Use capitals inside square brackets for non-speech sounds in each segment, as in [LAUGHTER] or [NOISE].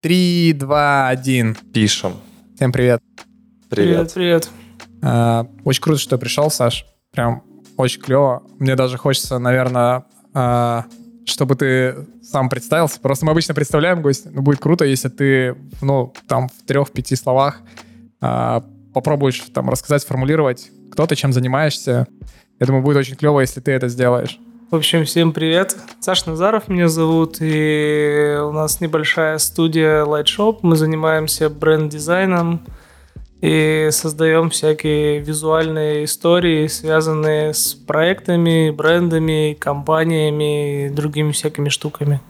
Три, два, один. Пишем. Всем привет. Привет. Привет. А, очень круто, что пришел, Саш. Прям очень клево. Мне даже хочется, наверное, а, чтобы ты сам представился. Просто мы обычно представляем гостя. Но будет круто, если ты, ну, там в трех-пяти словах а, попробуешь там рассказать, сформулировать, кто ты, чем занимаешься. Я думаю, будет очень клево, если ты это сделаешь. В общем, всем привет. Саш Назаров меня зовут, и у нас небольшая студия Light Shop. Мы занимаемся бренд-дизайном и создаем всякие визуальные истории, связанные с проектами, брендами, компаниями и другими всякими штуками.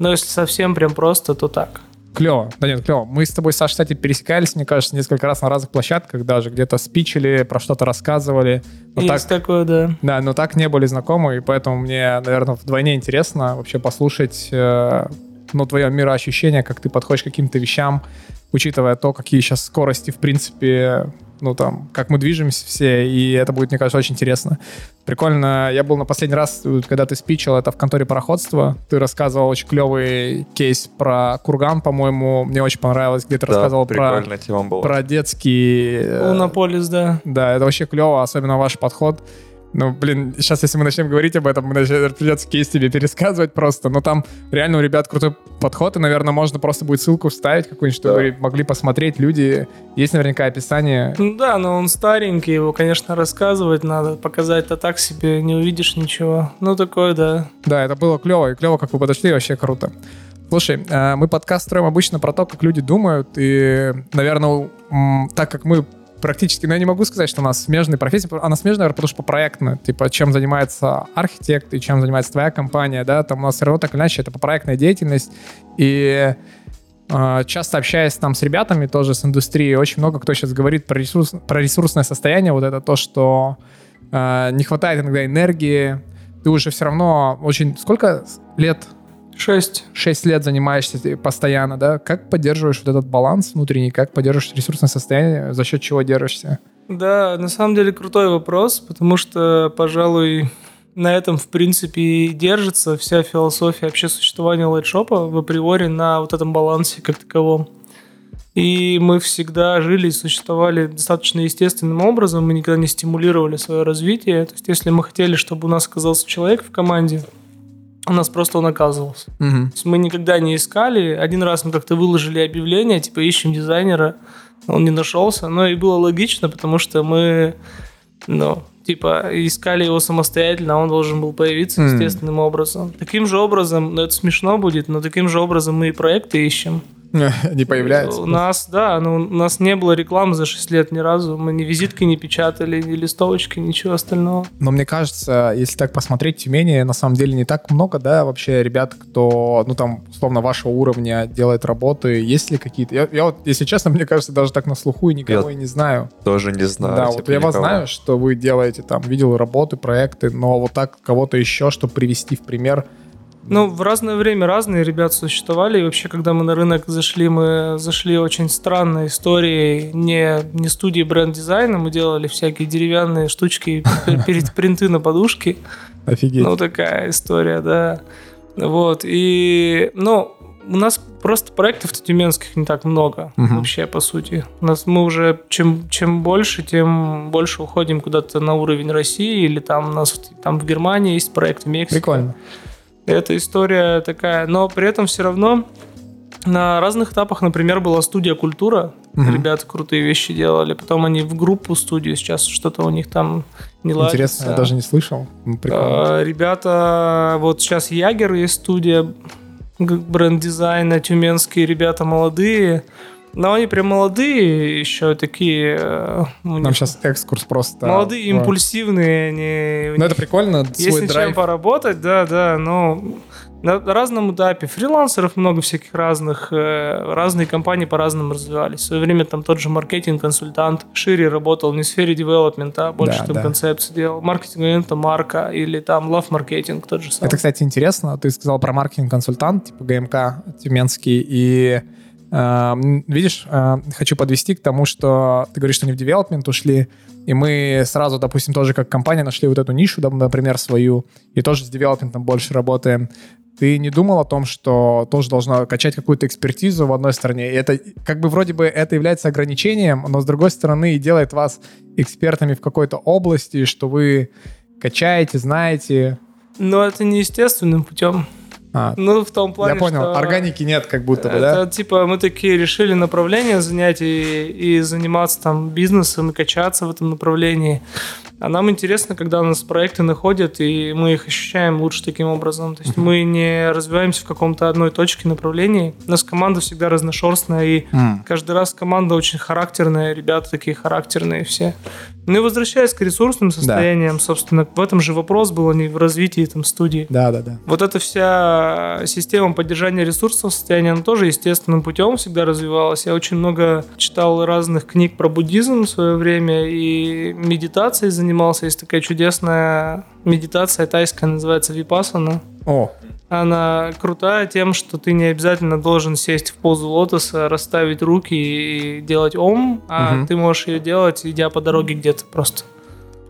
Но если совсем прям просто, то так. Клево. Да нет, клево. Мы с тобой, Саша, кстати, пересекались, мне кажется, несколько раз на разных площадках даже, где-то спичили, про что-то рассказывали. Но Есть так, такое, да. Да, но так не были знакомы, и поэтому мне, наверное, вдвойне интересно вообще послушать э, ну, твое мироощущение, как ты подходишь к каким-то вещам, учитывая то, какие сейчас скорости, в принципе, ну, там, как мы движемся все, и это будет, мне кажется, очень интересно. Прикольно. Я был на последний раз, когда ты спичил, это в конторе пароходства. Ты рассказывал очень клевый кейс про курган, по-моему. Мне очень понравилось, где ты Да, рассказывал про, тема была. про детский... Лунополис, да. Да, это вообще клево, особенно ваш подход. Ну, блин, сейчас, если мы начнем говорить об этом, придется кейс тебе пересказывать просто. Но там реально у ребят крутой подход, и, наверное, можно просто будет ссылку вставить какую-нибудь, чтобы Да. могли посмотреть люди. Есть наверняка описание. Ну Да, но он старенький, его, конечно, рассказывать надо. Показать-то так себе не увидишь ничего. Ну, такое, да. Да, это было клево, и клево, как вы подошли, вообще круто. Слушай, э, мы подкаст строим обычно про то, как люди думают, и, наверное, так как мы практически, ну, я не могу сказать, что у нас смежные профессии, она смежная, потому что по-проектно, типа, чем занимается архитект и чем занимается твоя компания, да, там у нас все равно так или иначе это по проектная деятельность, и э, часто общаясь там с ребятами тоже с индустрии, очень много кто сейчас говорит про, ресурс, про ресурсное состояние, вот это то, что э, не хватает иногда энергии, ты уже все равно очень... Сколько лет Шесть. 6 лет занимаешься постоянно, да? Как поддерживаешь вот этот баланс внутренний? Как поддерживаешь ресурсное состояние? За счет чего держишься? Да, на самом деле крутой вопрос, потому что, пожалуй, на этом, в принципе, и держится вся философия вообще существования лайтшопа в априори на вот этом балансе как таковом. И мы всегда жили и существовали достаточно естественным образом, мы никогда не стимулировали свое развитие. То есть, если мы хотели, чтобы у нас оказался человек в команде, у нас просто он оказывался. Есть мы никогда не искали. Один раз мы как-то выложили объявление, типа ищем дизайнера. Он не нашелся. Но и было логично, потому что мы, ну, типа, искали его самостоятельно, а он должен был появиться естественным образом. Таким же образом, ну это смешно будет, но таким же образом мы и проекты ищем. [LAUGHS] Не появляется. У нас, да, ну, у нас не было рекламы за 6 лет ни разу. Мы ни визитки не печатали, ни листовочки, ничего остального. Но мне кажется, если так посмотреть, в Тюмени на самом деле не так много, да, вообще ребят, кто, ну там, условно, вашего уровня делает работы. Есть ли какие-то... Я, я вот, если честно, [LAUGHS] мне кажется, даже так на слуху и никого Я и не знаю. Тоже не знаю. да, типа, вот я вас никого. знаю, что вы делаете там, видел работы, проекты, но вот так кого-то еще, чтобы привести в пример, Ну, в разное время разные ребята существовали. И вообще, когда мы на рынок зашли, мы зашли очень странной историей. Не, не студии бренд-дизайна, мы делали всякие деревянные штучки, пер- перед [LAUGHS] принты на подушке. офигеть. Ну, такая история, да. Вот, и, ну, у нас просто проектов тюменских не так много Мгм. вообще, по сути. У нас мы уже, чем, чем больше, тем больше уходим куда-то на уровень России, или там у нас там в Германии есть проект, в Мексике. Прикольно. Эта история такая, но при этом все равно на разных этапах, например, была студия «Культура». Мгм. Ребята крутые вещи делали. Потом они в группу студию. Сейчас что-то у них там не ладится. Интересно, я даже не слышал. Прикольно. А, Ребята, вот сейчас Ягер есть студия бренд-дизайна, тюменские ребята молодые. Но они прям молодые, еще такие... э, у Нам сейчас экскурс просто... молодые, в- импульсивные. Они, Ну, это прикольно, свой чем драйв. поработать, да, да, но на разном этапе. Фрилансеров много всяких разных, э, разные компании по-разному развивались. В свое время там тот же маркетинг-консультант шире работал не в сфере девелопмента, а больше Да, там да. концепции делал. Маркетинг это марка или там love маркетинг тот же самый. Это, кстати, интересно. Ты сказал про маркетинг-консультант, типа ГМК Тюменский, и видишь, э, хочу подвести к тому, что ты говоришь, что они в девелопмент ушли, и мы сразу, допустим, тоже как компания нашли вот эту нишу, например, свою, и тоже с девелопментом больше работаем. ты не думал о том, что тоже должна качать какую-то экспертизу в одной стороне? И это как бы вроде бы это является ограничением, но с другой стороны и делает вас экспертами в какой-то области, что вы качаете, знаете. Но это не естественным путем. А, Ну, в том плане, я понял, что... органики нет как будто бы, Это да? типа мы такие решили направление занять и, и заниматься там бизнесом и качаться в этом направлении. А нам интересно, когда у нас проекты находят, и мы их ощущаем лучше таким образом. То есть мы не развиваемся в каком-то одной точке направлении. У нас команда всегда разношерстная, и М. каждый раз команда очень характерная, ребята такие характерные все. Ну и возвращаясь к ресурсным состояниям, собственно, в этом же вопрос был, а не в развитии там студии. Да, да, да. Вот эта вся система поддержания ресурсов состояния, она тоже естественным путем всегда развивалась. Я очень много читал разных книг про буддизм в свое время и медитацией занимался. Есть такая чудесная медитация тайская, называется випасана. О, Она крутая тем, что ты не обязательно должен сесть в позу лотоса, расставить руки и делать ом, а Мгм. ты можешь ее делать, идя по дороге где-то просто.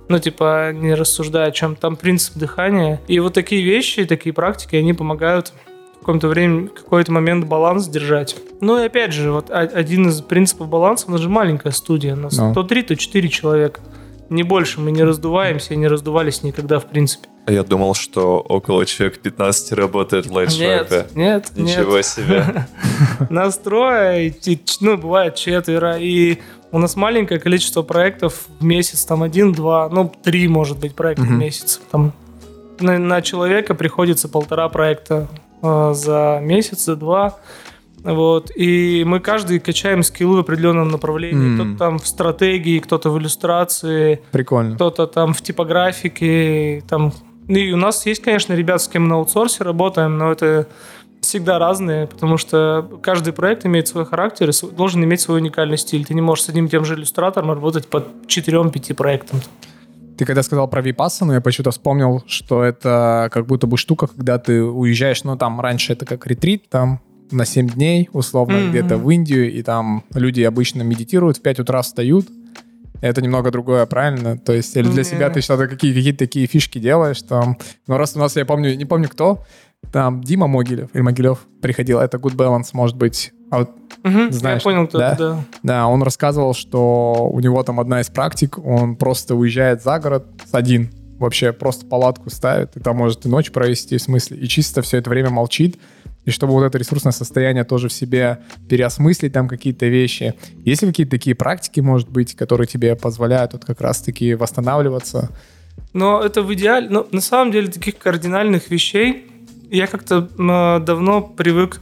Ну, типа, не рассуждая о чем. Там принцип дыхания. И вот такие вещи, такие практики, они помогают в каком-то время, в какой-то момент баланс держать. Ну и опять же, вот один из принципов баланса, у нас же маленькая студия, у нас то три, то четыре человека. Не больше, мы не раздуваемся и не раздувались никогда, в принципе. А Я думал, что около человек 15 работает в лайтшопе. Нет, нет, Ничего нет. себе. [LAUGHS] Нас трое, и, ч- ну, бывает четверо, и у нас маленькое количество проектов в месяц, там один-два, ну, три, может быть, проекта в месяц. Там на, на человека приходится полтора проекта э, за месяц, за два. Вот. И мы каждый качаем скиллы в определенном направлении. М. Кто-то там в стратегии, кто-то в иллюстрации, прикольно. кто-то там в типографике, там... И у нас есть, конечно, ребят, с кем мы на аутсорсе работаем, но это всегда разные, потому что каждый проект имеет свой характер и должен иметь свой уникальный стиль. Ты не можешь с одним и тем же иллюстратором работать по 4-5 проектам. Ты когда сказал про випассану, я почему-то вспомнил, что это как будто бы штука, когда ты уезжаешь, ну там раньше это как ретрит, там на 7 дней, условно, Мгм. где-то в Индию, и там люди обычно медитируют, в 5 утра встают. Это немного другое, правильно? То есть, или для Не. себя ты что-то какие, какие-то такие фишки делаешь там. Ну, раз у нас, я помню, не помню кто, там Дима Могилев или Могилев приходил, это Good Balance, может быть. А вот Мгм, Знаешь, Я понял, да? это, да. да, он рассказывал, что у него там одна из практик, он просто уезжает за город один, вообще просто палатку ставит, и там может и ночь провести, в смысле, и чисто все это время молчит, и чтобы вот это ресурсное состояние тоже в себе переосмыслить там какие-то вещи. Есть ли какие-то такие практики, может быть, которые тебе позволяют вот как раз-таки восстанавливаться? Но это в идеале... Но на самом деле таких кардинальных вещей я как-то м, давно привык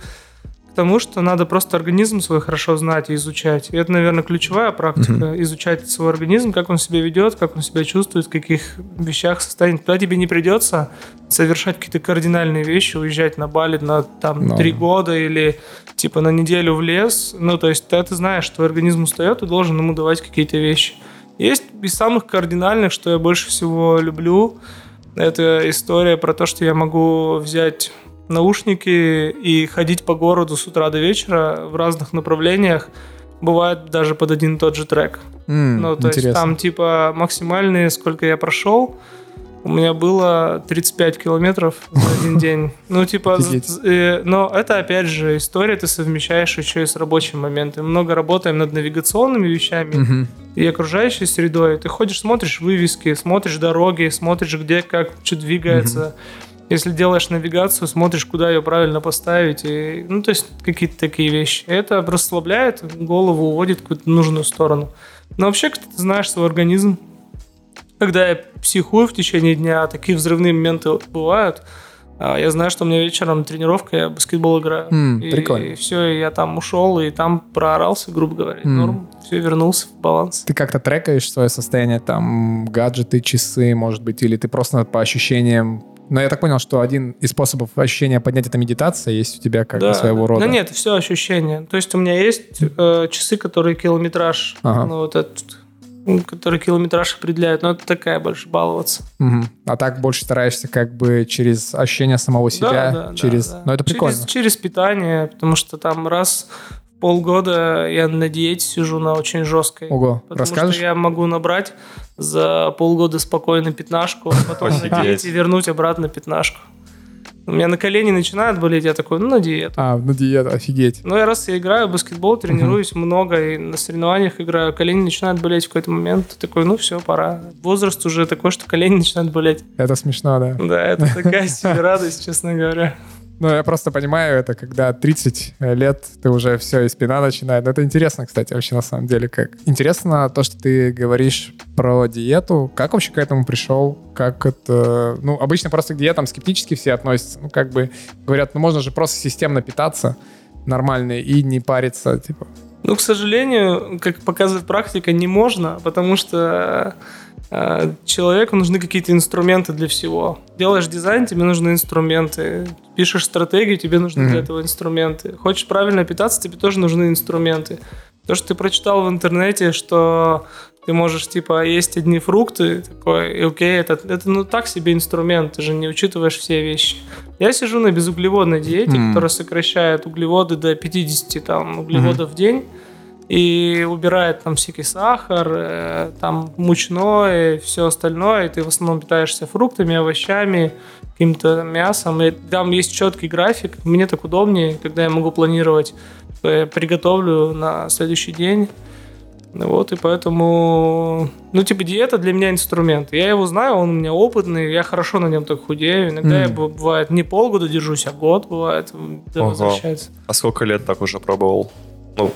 тому, что надо просто организм свой хорошо знать и изучать. И это, наверное, ключевая практика. Изучать свой организм, как он себя ведет, как он себя чувствует, в каких вещах состоит. Тогда тебе не придется совершать какие-то кардинальные вещи, уезжать на Бали на там три года или типа на неделю в лес. Ну, то есть, тогда ты знаешь, что организм устает, и должен ему давать какие-то вещи. Есть из самых кардинальных, что я больше всего люблю, это история про то, что я могу взять наушники и ходить по городу с утра до вечера в разных направлениях. Бывает даже под один и тот же трек. М, Ну, то есть интересно. там типа максимальные, сколько я прошел, у меня было 35 километров за [LAUGHS] один день. Ну, типа, э, но это опять же история, ты совмещаешь еще и с рабочим моментом. Много работаем над навигационными вещами и окружающей средой. Ты ходишь, смотришь вывески, смотришь дороги, смотришь, где как что двигается. Если делаешь навигацию, смотришь, куда ее правильно поставить. И, ну, то есть какие-то такие вещи. Это расслабляет голову, уводит в какую-то нужную сторону. Но вообще, когда ты знаешь свой организм, когда я психую в течение дня, а такие взрывные моменты бывают, а, я знаю, что у меня вечером тренировка, я баскетбол играю. М, и, прикольно. И все, я там ушел, и там проорался, грубо говоря. М. Норм, все, вернулся в баланс. Ты как-то трекаешь свое состояние, там, гаджеты, часы, может быть, или ты просто по ощущениям... Но я так понял, что один из способов ощущения поднять это медитация, есть у тебя как бы своего рода. Да нет, все ощущения. То есть у меня есть э, часы, которые километраж, Ага. ну вот этот, м, который километраж определяют, но это такая больше баловаться. Мгм. А так больше стараешься как бы через ощущение самого себя, Да, да, да, через... да. Ну, это прикольно. Через, через питание, потому что там раз полгода я на диете сижу на очень жесткой. Ого, Потому расскажешь? что я могу набрать за полгода спокойно пятнашку, а потом на Офигеть. диете вернуть обратно пятнашку. У меня на колени начинают болеть, я такой, ну, на диету. А, на диету, офигеть. Ну, я раз я играю в баскетбол, тренируюсь много, и на соревнованиях играю, колени начинают болеть в какой-то момент, ты такой, ну, все, пора. Возраст уже такой, что колени начинают болеть. Это смешно, да. Да, это такая [LAUGHS] себе радость, честно говоря. Ну, я просто понимаю, это когда 30 лет, ты уже все, и спина начинает. Но это интересно, кстати, вообще на самом деле. как Интересно то, что ты говоришь про диету. Как вообще к этому пришел? Как это... Ну, обычно просто к диетам скептически все относятся. Ну, как бы говорят, ну, можно же просто системно питаться нормально и не париться, типа. Ну, к сожалению, как показывает практика, не можно, потому что э, человеку нужны какие-то инструменты для всего. Делаешь дизайн, тебе нужны инструменты. Пишешь стратегию, тебе нужны Мгм. для этого инструменты. Хочешь правильно питаться, тебе тоже нужны инструменты. То, что ты прочитал в интернете, что ты можешь, типа, есть одни фрукты, такой, и окей, это, это ну так себе инструмент, ты же не учитываешь все вещи. Я сижу на безуглеводной диете, Мгм. которая сокращает углеводы до 50 там, углеводов в день и убирает там всякий сахар, э, там мучное, все остальное, и ты в основном питаешься фруктами, овощами, каким-то мясом, и там есть четкий график, мне так удобнее, когда я могу планировать, я приготовлю на следующий день, вот, и поэтому, ну, типа, диета для меня инструмент. Я его знаю, он у меня опытный, я хорошо на нем так худею. Иногда я, Мгм. б- бывает, не полгода держусь, а год бывает, да, возвращается. А сколько лет так уже пробовал? Ну,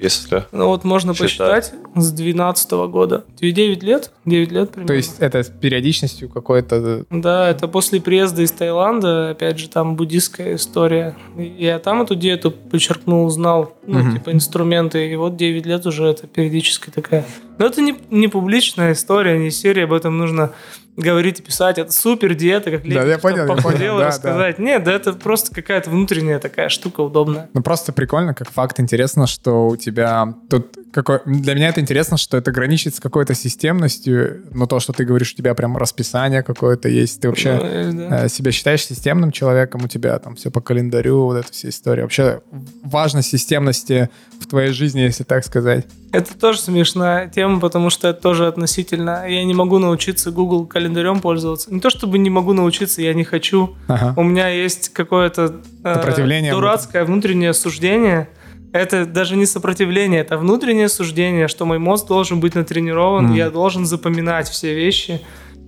если... Ну, вот можно Считать. посчитать с 12 года. 9 лет? 9 лет примерно. То есть это с периодичностью какой-то... Да, это после приезда из Таиланда, опять же, там буддистская история. Я там эту диету подчеркнул, знал, ну, Мгм. типа, инструменты, и вот 9 лет уже это периодическая такая. Но это не, не публичная история, не серия, об этом нужно говорить и писать. Это супер диета, как Да, Лебедев я понял, я понял, да, рассказать. Нет, да это просто какая-то внутренняя такая штука удобная. Ну, просто прикольно, как факт интересно, что у тебя тут... Какой... Для меня это интересно, что это граничит с какой-то системностью, но то, что ты говоришь, у тебя прям расписание какое-то есть, ты вообще... Ну, да. э, себя считаешь системным человеком, у тебя там все по календарю, вот эта вся история. Вообще важность системности в твоей жизни, если так сказать. Это тоже смешная тема, потому что это тоже относительно. Я не могу научиться Google календарем пользоваться. Не то чтобы не могу научиться, я не хочу. Ага. У меня есть какое-то э, дурацкое внутреннее суждение. Это даже не сопротивление, это внутреннее суждение, что мой мозг должен быть натренирован, Мгм. я должен запоминать все вещи.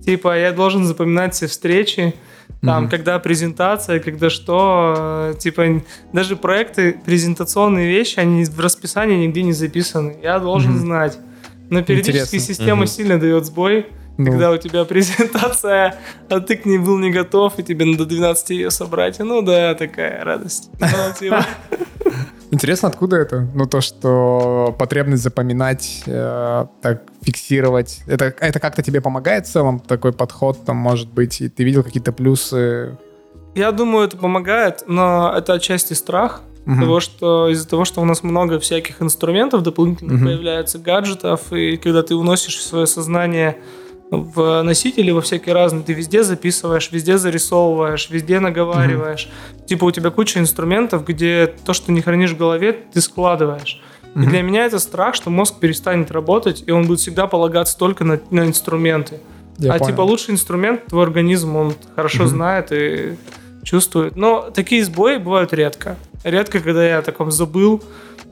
Типа, я должен запоминать все встречи, там, Мгм. когда презентация, когда что, э, типа, даже проекты, презентационные вещи, они в расписании нигде не записаны. Я должен Мгм. знать. Но периодически Интересно. система Мгм. сильно дает сбой, Ну, когда у тебя [LAUGHS] презентация, а ты к ней был не готов, и тебе надо до 12 ее собрать. Ну да, такая радость. [LAUGHS] Интересно, откуда это? Ну, то, что потребность запоминать, э, так фиксировать, это, это как-то тебе помогает в целом, такой подход, там, может быть, и ты видел какие-то плюсы? Я думаю, это помогает, но это отчасти страх. Мгм. Того, что из-за того, что у нас много всяких инструментов дополнительных Мгм. появляется, гаджетов, и когда ты уносишь свое сознание в носители во всякие разные, ты везде записываешь, везде зарисовываешь, везде наговариваешь. Типа у тебя куча инструментов, где то, что не хранишь в голове, ты складываешь. И Мгм. для меня это страх, что мозг перестанет работать, и он будет всегда полагаться только на, на инструменты. Я а понял. типа лучший инструмент твой организм, он хорошо Мгм. знает и чувствует. Но такие сбои бывают редко. Редко, когда я о таком забыл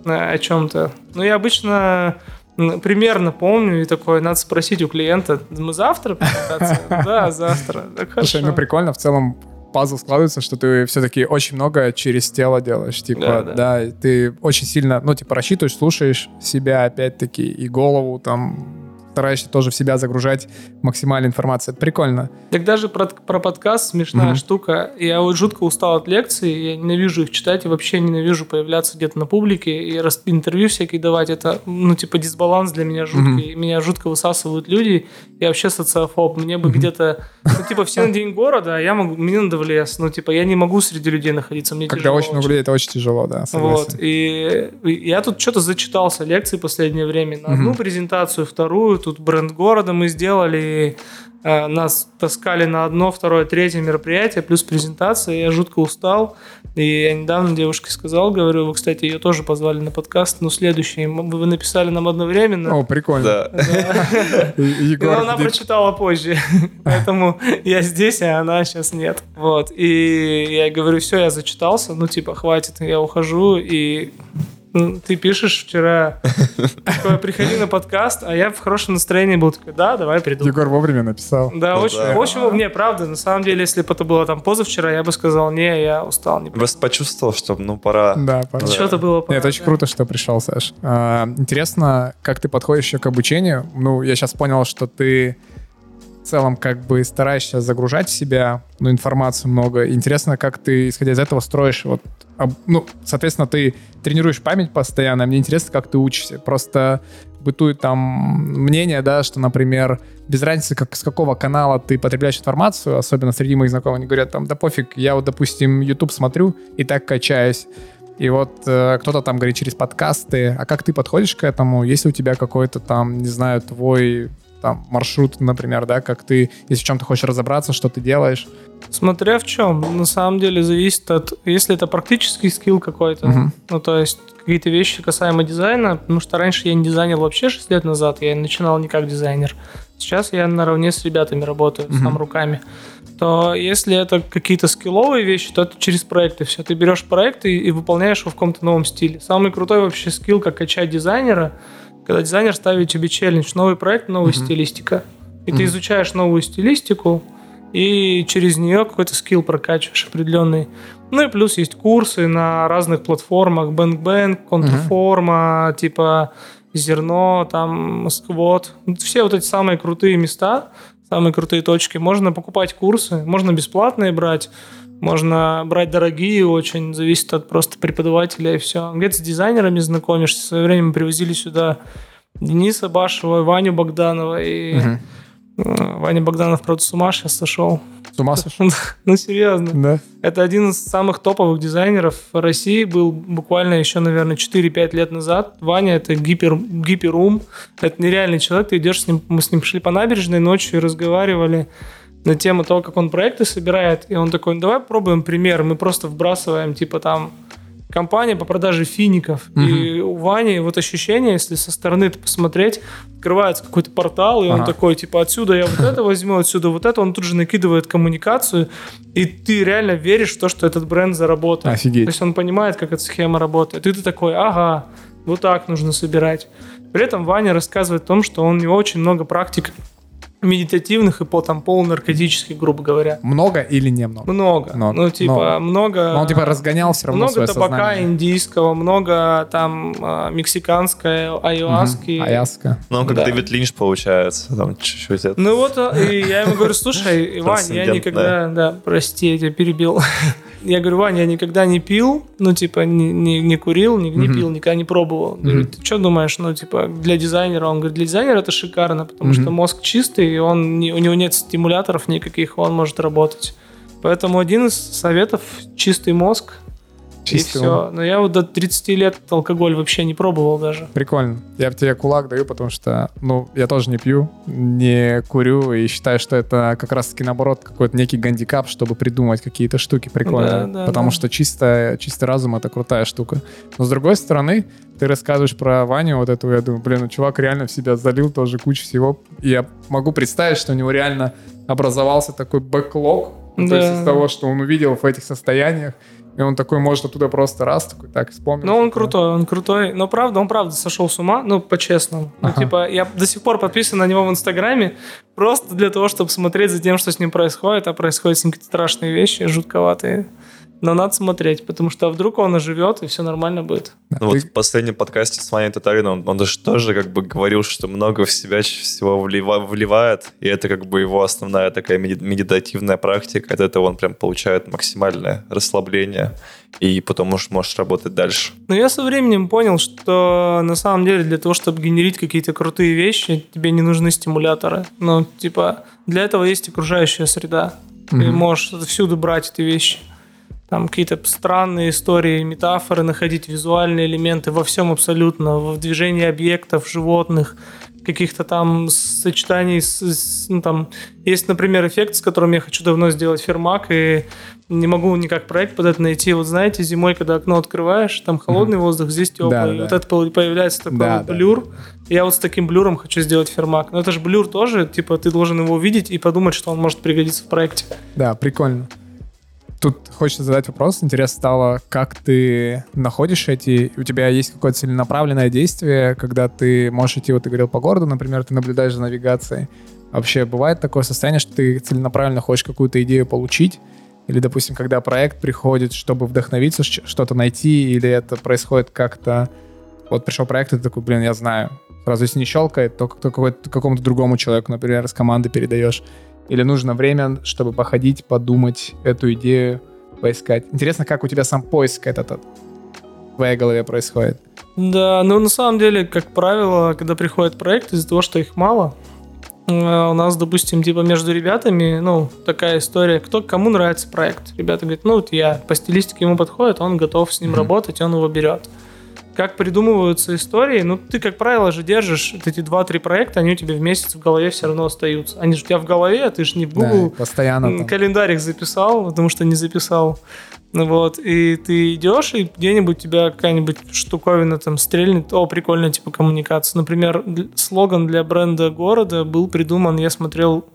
э, о чем-то. Но я обычно примерно помню и такое, надо спросить у клиента, мы завтра? [LAUGHS] Да, завтра. Слушай, ну прикольно, в целом пазл складывается, что ты все-таки очень много через тело делаешь. Типа, Да, да, ты очень сильно, ну, типа, рассчитываешь, слушаешь себя опять-таки и голову там стараешься тоже в себя загружать максимальной информации. Это прикольно. Так даже про, про подкаст смешная Мгм. штука. Я вот жутко устал от лекций, я ненавижу их читать и вообще ненавижу появляться где-то на публике и рас- интервью всякие давать. Это, ну, типа, дисбаланс для меня жуткий. Меня жутко высасывают люди. Я вообще социофоб. Мне бы Мгм. где-то... Ну, типа, все на [LAUGHS] день города, а я могу... Мне надо в лес. Ну, типа, я не могу среди людей находиться. Мне Когда тяжело очень много людей, это очень тяжело, да, согласен. вот, и я тут что-то зачитался лекции последнее время. На одну презентацию, вторую, тут бренд города мы сделали, Э, Нас таскали на одно, второе, третье мероприятие, плюс презентация. Я жутко устал. И я недавно девушке сказал, говорю, вы, кстати, ее тоже позвали на подкаст, но следующий. Вы написали нам одновременно. О, прикольно. Да. И- Егор, Но она прочитала позже, [LAUGHS] поэтому я здесь, а она сейчас нет. Вот, и я говорю, все, я зачитался, ну, типа, хватит, я ухожу, и ну, ты пишешь вчера, такое, приходи на подкаст, а я в хорошем настроении был такой, да, давай приду. Егор вовремя написал. Да, Ну очень, да. очень, не, правда, на самом деле, если бы это было там позавчера, я бы сказал, не, я устал, не Просто почувствовал, что ну пора. Да, пора. Что-то было Нет, это очень да. круто, что пришел, Саш. А, интересно, как ты подходишь еще к обучению. Ну, я сейчас понял, что ты в целом как бы стараешься загружать в себя, ну, информацию много. Интересно, как ты, исходя из этого, строишь вот, ну, соответственно, ты тренируешь память постоянно. Мне интересно, как ты учишься. Просто бытует там мнение, да, что, например, без разницы, как, с какого канала ты потребляешь информацию, особенно среди моих знакомых, они говорят, там, да пофиг, я вот, допустим, YouTube смотрю и так качаюсь. И вот э, кто-то там говорит через подкасты. А как ты подходишь к этому? Есть ли у тебя какой-то там, не знаю, твой там маршрут, например, да, как ты, если в чем-то хочешь разобраться, что ты делаешь? Смотря в чем. На самом деле зависит от... Если это практический скилл какой-то, Мгм. ну, то есть какие-то вещи касаемо дизайна, потому что раньше я не дизайнил вообще 6 лет назад, я начинал не как дизайнер. Сейчас я наравне с ребятами работаю, Мгм. сам руками. То если это какие-то скилловые вещи, то это через проекты все. Ты берешь проект и, и выполняешь его в каком-то новом стиле. Самый крутой вообще скилл, как качать дизайнера, когда дизайнер ставит тебе челлендж, новый проект, новая Мгм. стилистика. И Мгм. ты изучаешь новую стилистику, и через нее какой-то скилл прокачиваешь определенный. Ну и плюс есть курсы на разных платформах, Bang, Контрформа, типа Зерно, там Сквот. Все вот эти самые крутые места, самые крутые точки. Можно покупать курсы, можно бесплатные брать, можно брать дорогие очень, зависит от просто преподавателя и все. Где-то с дизайнерами знакомишься. В свое время привозили сюда Дениса Башева, Ваню Богданова и Мгм. Э, Ваня Богданов, правда, с ума сейчас сошел. С ума сошел? [LAUGHS] Ну, серьезно. Да. Это один из самых топовых дизайнеров России. Был буквально еще, наверное, 4-5 лет назад. Ваня — это гипер, гиперум. Это нереальный человек. Ты идешь с ним... Мы с ним шли по набережной ночью и разговаривали на тему того, как он проекты собирает. И он такой, «Ну, давай пробуем пример. Мы просто вбрасываем, типа, там, компания по продаже фиников. И у Вани вот ощущение, если со стороны посмотреть, открывается какой-то портал, и он Ага. такой, типа, отсюда я вот это возьму, отсюда вот это. Он тут же накидывает коммуникацию, и ты реально веришь в то, что этот бренд заработает. Офигеть. То есть он понимает, как эта схема работает. И ты такой, ага, вот так нужно собирать. При этом Ваня рассказывает о том, что он, у него очень много практик медитативных и по там полунаркотических, грубо говоря. Много или немного? Много. Много. Ну, типа, много... Но он типа разгонял все равно много свое табака сознание. индийского, много там а, мексиканской айуаски. Мгм. Аяска. Ну, как Да. Дэвид Линч получается. Там чуть-чуть это. Ну вот, а, и я ему говорю, слушай, [LAUGHS] Иван, я никогда, да, прости, я тебя перебил. [LAUGHS] Я говорю, Вань, я никогда не пил, ну, типа, не, не, не курил, не, не Мгм. пил, никогда не пробовал. Говорю, Мгм. ты что думаешь, ну, типа, для дизайнера? Он говорит, для дизайнера это шикарно, потому Мгм. что мозг чистый, он, у него нет стимуляторов никаких, он может работать. Поэтому один из советов – чистый мозг, Чистый и все. Но я вот до 30 лет алкоголь вообще не пробовал даже. Прикольно. Я тебе кулак даю, потому что, ну, я тоже не пью, не курю и считаю, что это как раз-таки наоборот какой-то некий гандикап, чтобы придумать какие-то штуки прикольные. Да, да, потому да. что чисто, чистый разум — это крутая штука. Но с другой стороны, ты рассказываешь про Ваню вот эту, я думаю, блин, ну чувак реально в себя залил тоже кучу всего. И я могу представить, что у него реально образовался такой бэклог, ну, то Да. есть из того, что он увидел в этих состояниях, и он такой может оттуда просто раз, такой, так, вспомнил. Ну, он крутой, он крутой. Но правда, он правда сошел с ума, ну, по-честному. Ну, Ага. типа, я до сих пор подписан на него в Инстаграме, просто для того, чтобы смотреть за тем, что с ним происходит, а происходят с ним какие-то страшные вещи, жутковатые. Но надо смотреть, потому что вдруг он оживет, и все нормально будет. Ну, ты- вот в последнем подкасте с Ваней Татарином он, он даже тоже как бы говорил, что много в себя всего влива- вливает, и это как бы его основная такая меди- медитативная практика. От этого он прям получает максимальное расслабление, и потом уж можешь работать дальше. Но я со временем понял, что на самом деле для того, чтобы генерить какие-то крутые вещи, тебе не нужны стимуляторы. Ну, типа, для этого есть окружающая среда. Ты Мгм. можешь всюду брать эти вещи. Там какие-то странные истории, метафоры, находить визуальные элементы во всем абсолютно, в движении объектов, животных, каких-то там сочетаний с, с ну, там есть, например, эффект, с которым я хочу давно сделать фермак и не могу никак проект под это найти. Вот знаете, зимой, когда окно открываешь, там холодный mm-hmm. воздух, здесь теплый, да, и да. вот это появляется такой да, вот блюр. Да. Я вот с таким блюром хочу сделать фермак. Но это же блюр тоже, типа ты должен его увидеть и подумать, что он может пригодиться в проекте. Да, прикольно. Тут хочется задать вопрос. Интересно стало, как ты находишь эти... У тебя есть какое-то целенаправленное действие, когда ты можешь идти, вот ты говорил, по городу, например, ты наблюдаешь за навигацией. Вообще бывает такое состояние, что ты целенаправленно хочешь какую-то идею получить, или, допустим, когда проект приходит, чтобы вдохновиться, что-то найти, или это происходит как-то... Вот пришел проект, и ты такой, блин, я знаю. Сразу если не щелкает, то какому-то другому человеку, например, из команды передаешь. Или нужно время, чтобы походить, подумать, эту идею поискать? Интересно, как у тебя сам поиск этот, этот в твоей голове происходит? Да, ну на самом деле, как правило, когда приходит проект, из-за того, что их мало, э, у нас, допустим, типа между ребятами, ну, такая история, кто кому нравится проект. Ребята говорят, ну, вот я по стилистике ему подходит, он готов с ним mm-hmm. работать, он его берет как придумываются истории, ну, ты, как правило, же держишь вот эти два-три проекта, они у тебя в месяц в голове все равно остаются. Они же у тебя в голове, а ты же не в Google да, постоянно там. календарик записал, потому что не записал. Вот, и ты идешь, и где-нибудь тебя какая-нибудь штуковина там стрельнет, о, прикольная типа коммуникация. Например, слоган для бренда города был придуман, я смотрел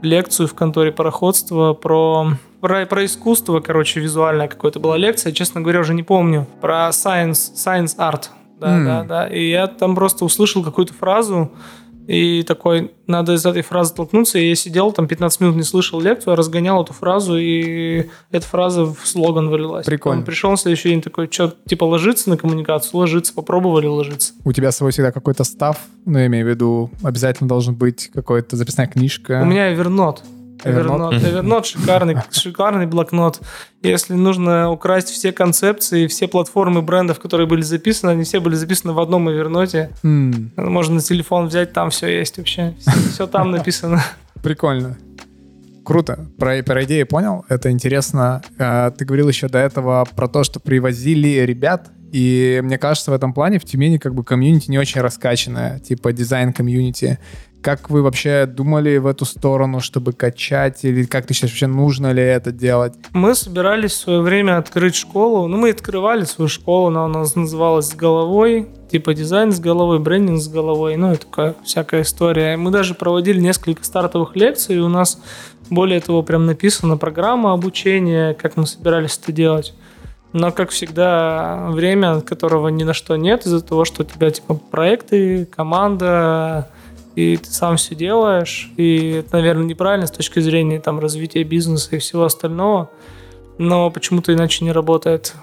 лекцию в конторе пароходства про, про, про искусство, короче, визуальная какая-то была лекция, честно говоря, уже не помню, про science, science art, да, mm. да, да, и я там просто услышал какую-то фразу, и такой, надо из этой фразы толкнуться. И я сидел там 15 минут, не слышал лекцию, разгонял эту фразу, и эта фраза в слоган вылилась. Прикольно. Он пришел на следующий день такой, что, типа, ложиться на коммуникацию? Ложиться, попробовали ложиться. У тебя с собой всегда какой-то став, ну, я имею в виду, обязательно должен быть какая-то записная книжка. У меня Evernote. Evernote. Evernote шикарный, шикарный блокнот. Если нужно украсть все концепции, все платформы брендов, которые были записаны, они все были записаны в одном Evernote. Mm. Можно на телефон взять, там все есть вообще. Все, все там написано. Прикольно. Круто. Про, про идею понял. Это интересно. А, ты говорил еще до этого про то, что привозили ребят и мне кажется, в этом плане в Тюмени как бы комьюнити не очень раскачанное, типа дизайн комьюнити. Как вы вообще думали в эту сторону, чтобы качать? Или как ты считаешь, вообще нужно ли это делать? Мы собирались в свое время открыть школу. Ну, мы открывали свою школу, она у нас называлась «С головой». Типа дизайн с головой, брендинг с головой. Ну, и такая всякая история. Мы даже проводили несколько стартовых лекций. У нас, более того, прям написана программа обучения, как мы собирались это делать. Но, как всегда, время, которого ни на что нет, из-за того, что у тебя, типа, проекты, команда, и ты сам все делаешь, и это, наверное, неправильно с точки зрения там, развития бизнеса и всего остального, но почему-то иначе не работает,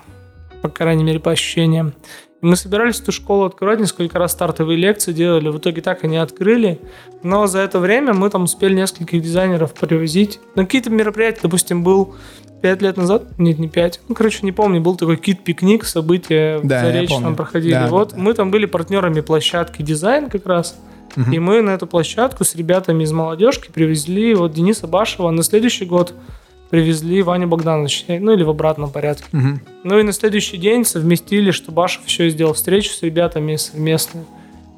по крайней мере, по ощущениям. И мы собирались эту школу открывать, несколько раз стартовые лекции делали, в итоге так и не открыли, но за это время мы там успели нескольких дизайнеров привозить. На какие-то мероприятия, допустим, был пять лет назад, нет, не пять, ну, короче, не помню, был такой кит-пикник, события да, в Заречном проходили. Да, вот да. мы там были партнерами площадки дизайн как раз, Угу. И мы на эту площадку с ребятами из молодежки привезли вот Дениса Башева. На следующий год привезли Ваню Богдановича, ну или в обратном порядке. Угу. Ну и на следующий день совместили, что Башев еще сделал встречу с ребятами совместную.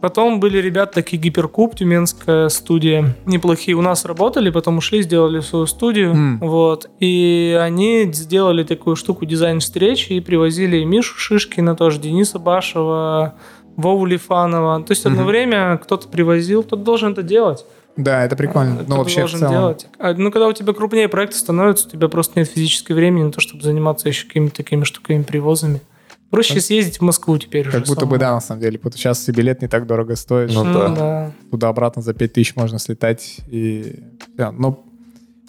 Потом были ребята такие Гиперкуб, Тюменская студия. Неплохие у нас работали, потом ушли, сделали свою студию. Mm. Вот. И они сделали такую штуку дизайн встречи и привозили Мишу Шишкина, тоже Дениса Башева, Вову Лифанова. То есть одно время кто-то привозил, кто-то должен это делать. Да, это прикольно. А, ну, вообще должен в целом. делать. А, ну, когда у тебя крупнее проекты становятся, у тебя просто нет физического времени на то, чтобы заниматься еще какими-то такими штуками, привозами. Проще как, съездить в Москву теперь Как будто самому. бы да, на самом деле. Потому сейчас билет не так дорого стоит. Ну, да. да. Туда-обратно за 5000 можно слетать. И... Да, но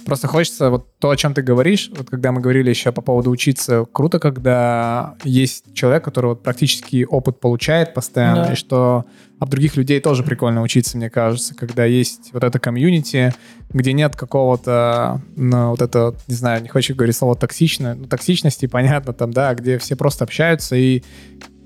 Просто хочется вот то, о чем ты говоришь, вот когда мы говорили еще по поводу учиться, круто, когда есть человек, который вот практически опыт получает постоянно, да. и что об других людей тоже прикольно учиться, мне кажется, когда есть вот это комьюнити, где нет какого-то, ну, вот это, не знаю, не хочу говорить слово токсично, ну, токсичности, понятно, там, да, где все просто общаются и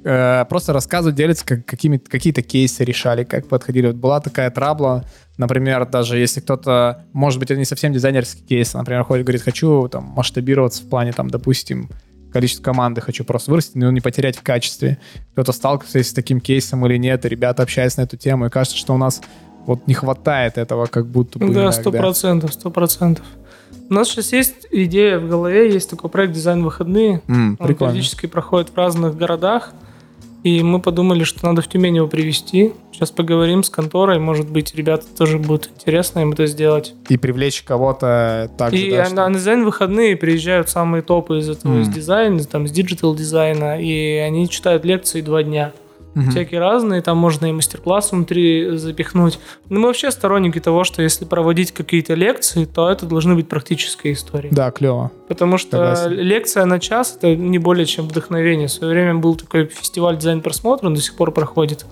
э, просто рассказывают, делятся, как, какими, какие-то кейсы решали, как подходили. Вот была такая трабла, например, даже если кто-то, может быть, это не совсем дизайнерский кейс, например, ходит, говорит, хочу там масштабироваться в плане, там, допустим, количество команды хочу просто вырастить, но не потерять в качестве. Кто-то сталкивается с таким кейсом или нет, и ребята общаются на эту тему, и кажется, что у нас вот не хватает этого, как будто бы Да, сто процентов, сто процентов. У нас сейчас есть идея в голове, есть такой проект «Дизайн выходные». М, Он прикольно. периодически проходит в разных городах. И мы подумали, что надо в Тюмень его привести. Сейчас поговорим с конторой. Может быть, ребята тоже будет интересно им это сделать. И привлечь кого-то так и же, да, на, что- на дизайн выходные приезжают самые топы из этого, из Мгм. дизайна, там, из digital дизайна. И они читают лекции два дня. Мгм. Всякие разные, там можно и мастер-класс внутри запихнуть. Но мы вообще сторонники того, что если проводить какие-то лекции, то это должны быть практические истории. Да, клево. Потому что Согласен. лекция на час это не более чем вдохновение. В свое время был такой фестиваль дизайн просмотра, он до сих пор проходит.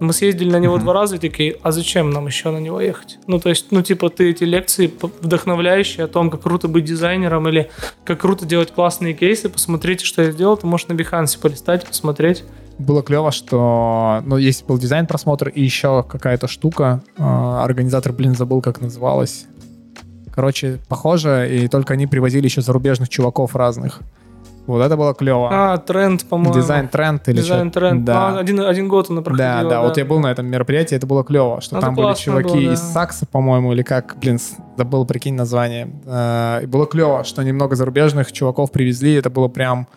Мы съездили на него Мгм. два раза и такие, а зачем нам еще на него ехать? Ну, то есть, ну, типа, ты эти лекции вдохновляющие о том, как круто быть дизайнером или как круто делать классные кейсы, посмотрите, что я сделал, ты можешь на Behance полистать, посмотреть. Было клево, что ну, есть был дизайн просмотр и еще какая-то штука. э, Организатор, блин, забыл, как называлась. Короче, похоже, и только они привозили еще зарубежных чуваков разных. Вот это было клево. А, тренд, по-моему. Дизайн-тренд или Дизайн что-то. тренд. Да. Ну, один, один год она Да, проходила. да, вот я был на этом мероприятии, это было клево, что Это там были чуваки было, да. из Сакса, по-моему, или как, блин, забыл, прикинь название. Э, И было клево, что немного зарубежных чуваков привезли, это было прям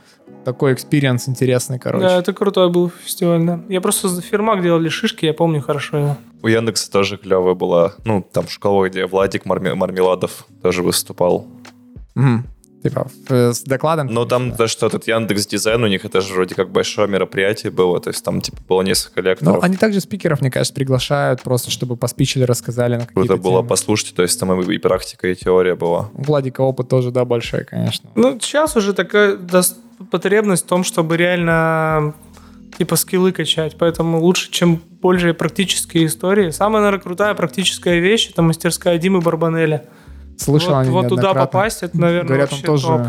такой experience интересный, короче. Да, это крутой был фестиваль, да. Я просто за фирмак делали шишки, я помню хорошо его. У Яндекса тоже клевая была. Ну, там школа, где Владик Марме- Мармеладов тоже выступал. Мгм. Типа в- с докладом. Но там то, что этот Яндекс Дизайн у них, это же вроде как большое мероприятие было. То есть там типа было несколько Ну, лекторов. они также спикеров, мне кажется, приглашают просто, чтобы поспичили, рассказали на какие-то Круто было темы. послушать. То есть там и, и практика, и теория была. У Владика опыт тоже, да, большой, конечно. Ну, сейчас уже такая потребность в том, чтобы реально типа скиллы качать, поэтому лучше, чем больше практические истории. Самая, наверное, крутая практическая вещь это мастерская Димы Барбанеля. Слышал вот, они вот туда попасть, это, наверное, Говорят, он вообще тоже... топ.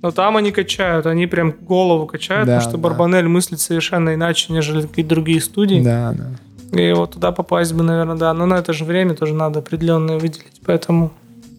Но там они качают, они прям голову качают, Да, потому что да. Барбанель мыслит совершенно иначе, нежели какие-то другие студии. Да, да. И вот туда попасть бы, наверное, да. Но на это же время тоже надо определенное выделить. Поэтому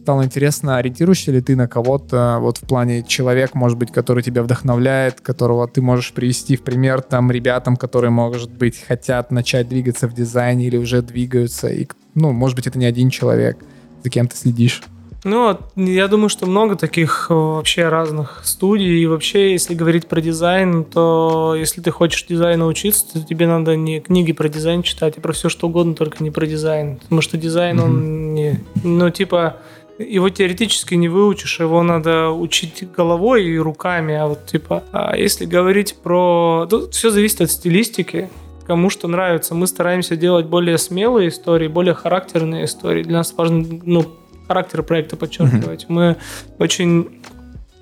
Стало интересно, ориентируешься ли ты на кого-то, вот в плане человек, может быть, который тебя вдохновляет, которого ты можешь привести в пример там ребятам, которые, может быть, хотят начать двигаться в дизайне или уже двигаются, и, ну, может быть, это не один человек, за кем ты следишь. Ну, я думаю, что много таких э, вообще разных студий. И вообще, если говорить про дизайн, то если ты хочешь дизайну учиться, то тебе надо не книги про дизайн читать, а про все что угодно, только не про дизайн. Потому что дизайн, он не... Ну, типа, его теоретически не выучишь, его надо учить головой и руками, а вот типа... А если говорить про... Тут все зависит от стилистики кому что нравится. Мы стараемся делать более смелые истории, более характерные истории. Для нас важно, ну, характер проекта подчеркивать. Мы очень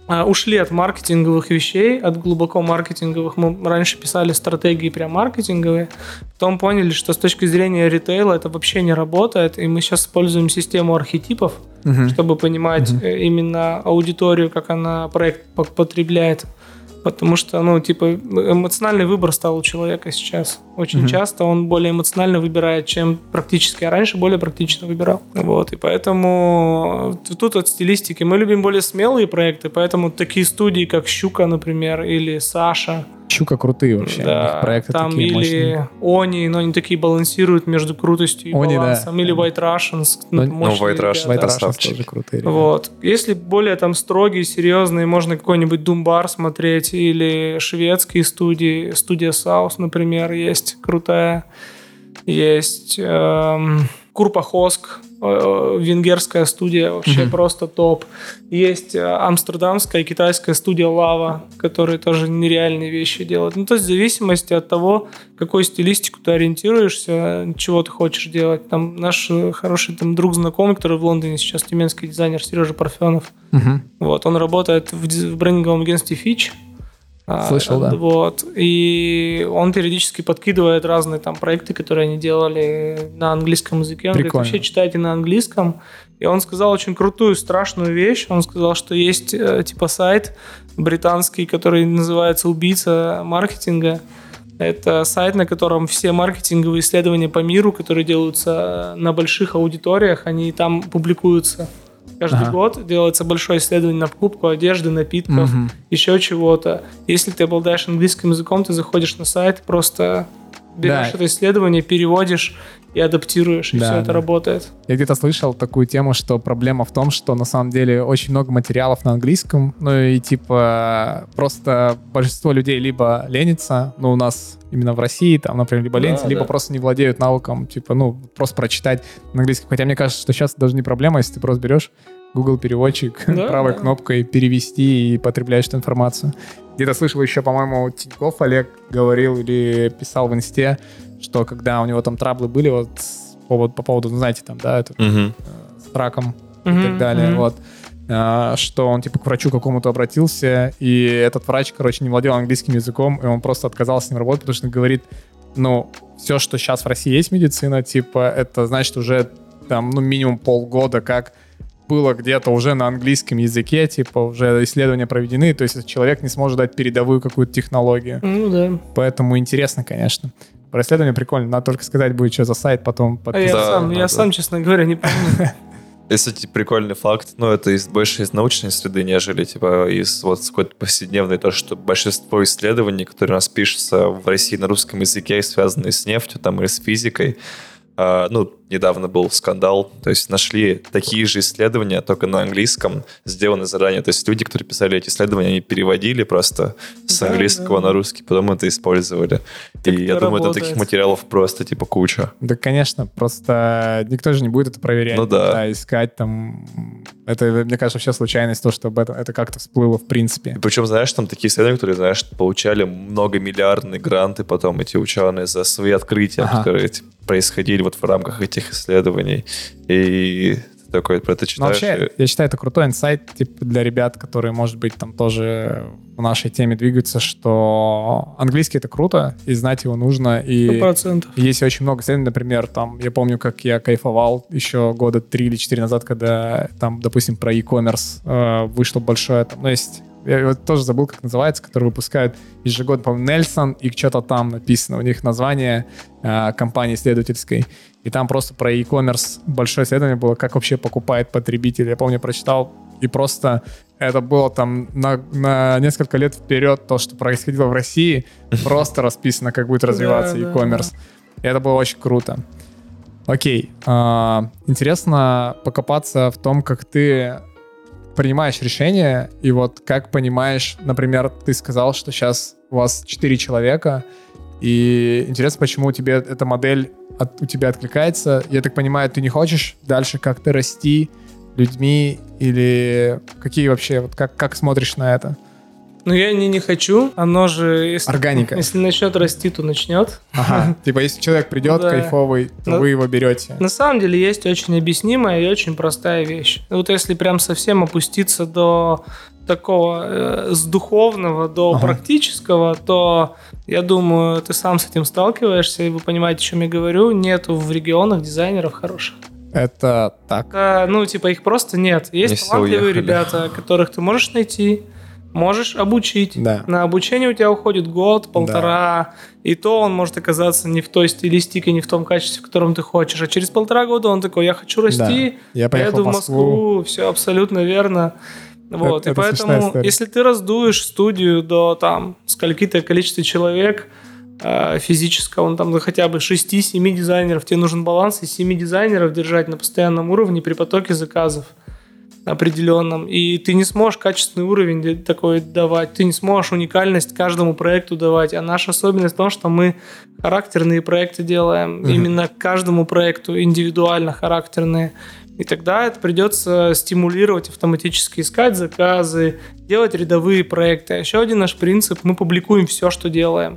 а, ушли от маркетинговых вещей, от глубоко маркетинговых. Мы раньше писали стратегии прям маркетинговые, потом поняли, что с точки зрения ритейла это вообще не работает, и мы сейчас используем систему архетипов, Мгм. чтобы понимать э, именно аудиторию, как она проект по- потребляет. Потому что, ну, типа, эмоциональный выбор стал у человека сейчас. Очень Мгм. часто он более эмоционально выбирает, чем практически. А раньше более практично выбирал. Вот, и поэтому э, тут от стилистики. Мы любим более смелые проекты, поэтому такие студии, как «Щука», например, или «Саша», Щука крутые вообще, да, проекты там такие или мощные. Они, но они такие балансируют между крутостью и Они, да. балансом. Или White Russians. Ну, Ну, мощные White Russians, ребята. White Russians тоже крутые. ребята. Вот. Если более там строгие, серьезные, можно какой-нибудь Думбар смотреть или шведские студии. Студия Саус, например, есть крутая. Есть эм, Курпа Хоск, венгерская студия, вообще Мгм. просто топ. Есть э, амстердамская, китайская студия Лава, которые тоже нереальные вещи делают. Ну, то есть в зависимости от того, какой стилистику ты ориентируешься, чего ты хочешь делать. Там наш э, хороший там, друг знакомый, который в Лондоне сейчас тюменский дизайнер Сережа Парфенов. Мгм. Вот, он работает в, в брендинговом агентстве Fitch. А, Слышал, да. Вот. И он периодически подкидывает разные там проекты, которые они делали на английском языке. Он говорит, Прикольно. вообще читайте на английском. И он сказал очень крутую, страшную вещь. Он сказал, что есть э, типа сайт британский, который называется «Убийца маркетинга». Это сайт, на котором все маркетинговые исследования по миру, которые делаются на больших аудиториях, они там публикуются. Каждый Ага. год делается большое исследование на покупку одежды, напитков, Мгм. еще чего-то. Если ты обладаешь английским языком, ты заходишь на сайт, просто берешь Да. это исследование, переводишь и адаптируешь, и Да, все это да. работает. Я где-то слышал такую тему, что проблема в том, что на самом деле очень много материалов на английском, ну и типа просто большинство людей либо ленится, ну у нас именно в России, там, например, либо Да, ленятся, либо да. просто не владеют навыком, типа, ну, просто прочитать на английском. Хотя мне кажется, что сейчас даже не проблема, если ты просто берешь Google переводчик, [LAUGHS] Да, правой да. кнопкой перевести и потребляешь эту информацию. Где-то слышал еще, по-моему, Тиньков Олег говорил или писал в инсте, что когда у него там траблы были вот с поводу- по поводу, ну, знаете, там, да, это Мгм. с раком и Мгм, так далее, мгм. вот, что он, типа, к врачу какому-то обратился, и этот врач, короче, не владел английским языком, и он просто отказался с ним работать, потому что говорит, ну, все, что сейчас в России есть медицина, типа, это значит уже там, ну, минимум полгода, как было где-то уже на английском языке, типа, уже исследования проведены, то есть человек не сможет дать передовую какую-то технологию. Ну да. Поэтому интересно, конечно. Про исследование прикольно, надо только сказать будет, что за сайт, потом А я, Да, сам, да, я да. сам, честно говоря, не помню. [LAUGHS] И, кстати, прикольный факт, но это из, больше из научной среды, нежели типа из вот какой-то повседневной, то, что большинство исследований, которые у нас пишутся в России на русском языке, связанные с нефтью там, или с физикой, а, ну, недавно был скандал, то есть нашли такие же исследования, только на английском, сделаны заранее. То есть люди, которые писали эти исследования, они переводили просто с Да, английского да. на русский, потом это использовали. Так И я думаю, там работает. таких материалов просто типа куча. Да, конечно, просто никто же не будет это проверять. Ну да. искать там. Это, мне кажется, вообще случайность, то, что об этом это как-то всплыло в принципе. И причем, знаешь, там такие исследования, которые, знаешь, получали многомиллиардные гранты потом эти ученые за свои открытия, Ага. которые типа, происходили вот в рамках этих исследований. И ты такой про это Но читаешь. вообще, я считаю, это крутой инсайт типа, для ребят, которые, может быть, там тоже в нашей теме двигаются, что английский — это круто, и знать его нужно. И процентов. есть очень много исследований, например, там, я помню, как я кайфовал еще года три или четыре назад, когда там, допустим, про e-commerce э, вышло большое, там, ну, есть я вот тоже забыл, как называется, который выпускают ежегодно, по-моему, Нельсон, и что-то там написано. У них название э, компании исследовательской. И там просто про e-commerce большое исследование было, как вообще покупает потребитель. Я помню, прочитал, и просто это было там на, на несколько лет вперед то, что происходило в России, [LAUGHS] просто расписано, как будет развиваться e-commerce. И это было очень круто. Окей. а, интересно покопаться в том, как ты принимаешь решения, и вот как понимаешь, например, ты сказал, что сейчас у вас 4 человека, и интересно, почему тебе эта модель от, у тебя откликается. Я так понимаю, ты не хочешь дальше как-то расти людьми, или какие вообще, вот как, как смотришь на это? Но я не, не хочу. Оно же, если, Органика. если начнет расти, то начнет. Ага. [LAUGHS] Типа, если человек придет Да. кайфовый, то Ну, вы его берете. На самом деле есть очень объяснимая и очень простая вещь. Вот если прям совсем опуститься до такого э, с духовного до Ага. практического, то я думаю, ты сам с этим сталкиваешься, и вы понимаете, о чем я говорю. Нету в регионах дизайнеров хороших. Это так. А, ну, типа, их просто нет. Есть Не талантливые ребята, которых ты можешь найти, можешь обучить. Да. На обучение у тебя уходит год, полтора, и то он может оказаться не в той стилистике, не в том качестве, в котором ты хочешь. А через полтора года он такой, я хочу расти, Я поехал поеду в в Москву, все абсолютно верно. Вот, Это- и это поэтому, если ты раздуешь студию до там скольки-то количества человек, э, физического, ну, там хотя бы 6-7 дизайнеров, тебе нужен баланс из 7 дизайнеров держать на постоянном уровне при потоке заказов определенном. И ты не сможешь качественный уровень такой давать, ты не сможешь уникальность каждому проекту давать. А наша особенность в том, что мы характерные проекты делаем, Мгм. именно каждому проекту индивидуально характерные. И тогда это придется стимулировать, автоматически искать заказы, делать рядовые проекты. А еще один наш принцип, мы публикуем все, что делаем.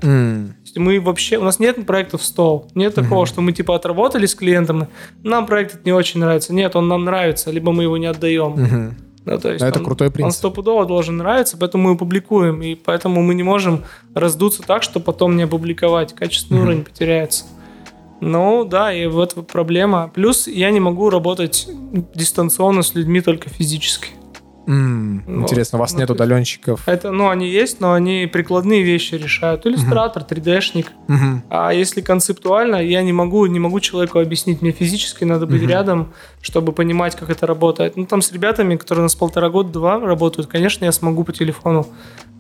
Есть мы вообще, у нас нет проектов в стол. Нет такого, Мгм. что мы типа отработали с клиентом, нам проект этот не очень нравится. Нет, он нам нравится, либо мы его не отдаем. мгм. Ну, то есть Это он, крутой он принцип. стопудово должен нравиться, поэтому мы публикуем. И поэтому мы не можем раздуться так, что потом не опубликовать. Качественный Мгм. уровень потеряется. Ну, да, и вот проблема. Плюс я не могу работать дистанционно с людьми только физически. М, Вот. Интересно, у вас Ну, нет удаленщиков? Это, ну, они есть, но они прикладные вещи решают. Иллюстратор, 3D-шник. Мгм. А если концептуально, я не могу, не могу человеку объяснить. Мне физически надо быть Мгм. рядом, чтобы понимать, как это работает. Ну, там с ребятами, которые у нас полтора года-два работают, конечно, я смогу по телефону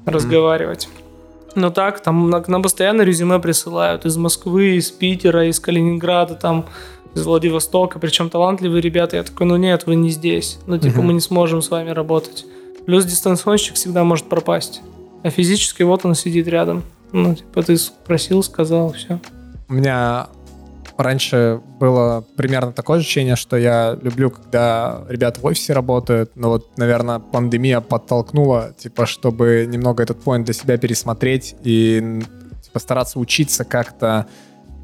разговаривать. Но так, там нам постоянно резюме присылают из Москвы, из Питера, из Калининграда, там, из Владивостока, причем талантливые ребята. Я такой, ну нет, вы не здесь. Ну, типа, Мгм. мы не сможем с вами работать. Плюс дистанционщик всегда может пропасть. А физически вот он сидит рядом. Ну, типа, ты спросил, сказал, все. У меня раньше было примерно такое ощущение, что я люблю, когда ребята в офисе работают, но вот, наверное, пандемия подтолкнула, типа, чтобы немного этот поинт для себя пересмотреть и типа, стараться учиться как-то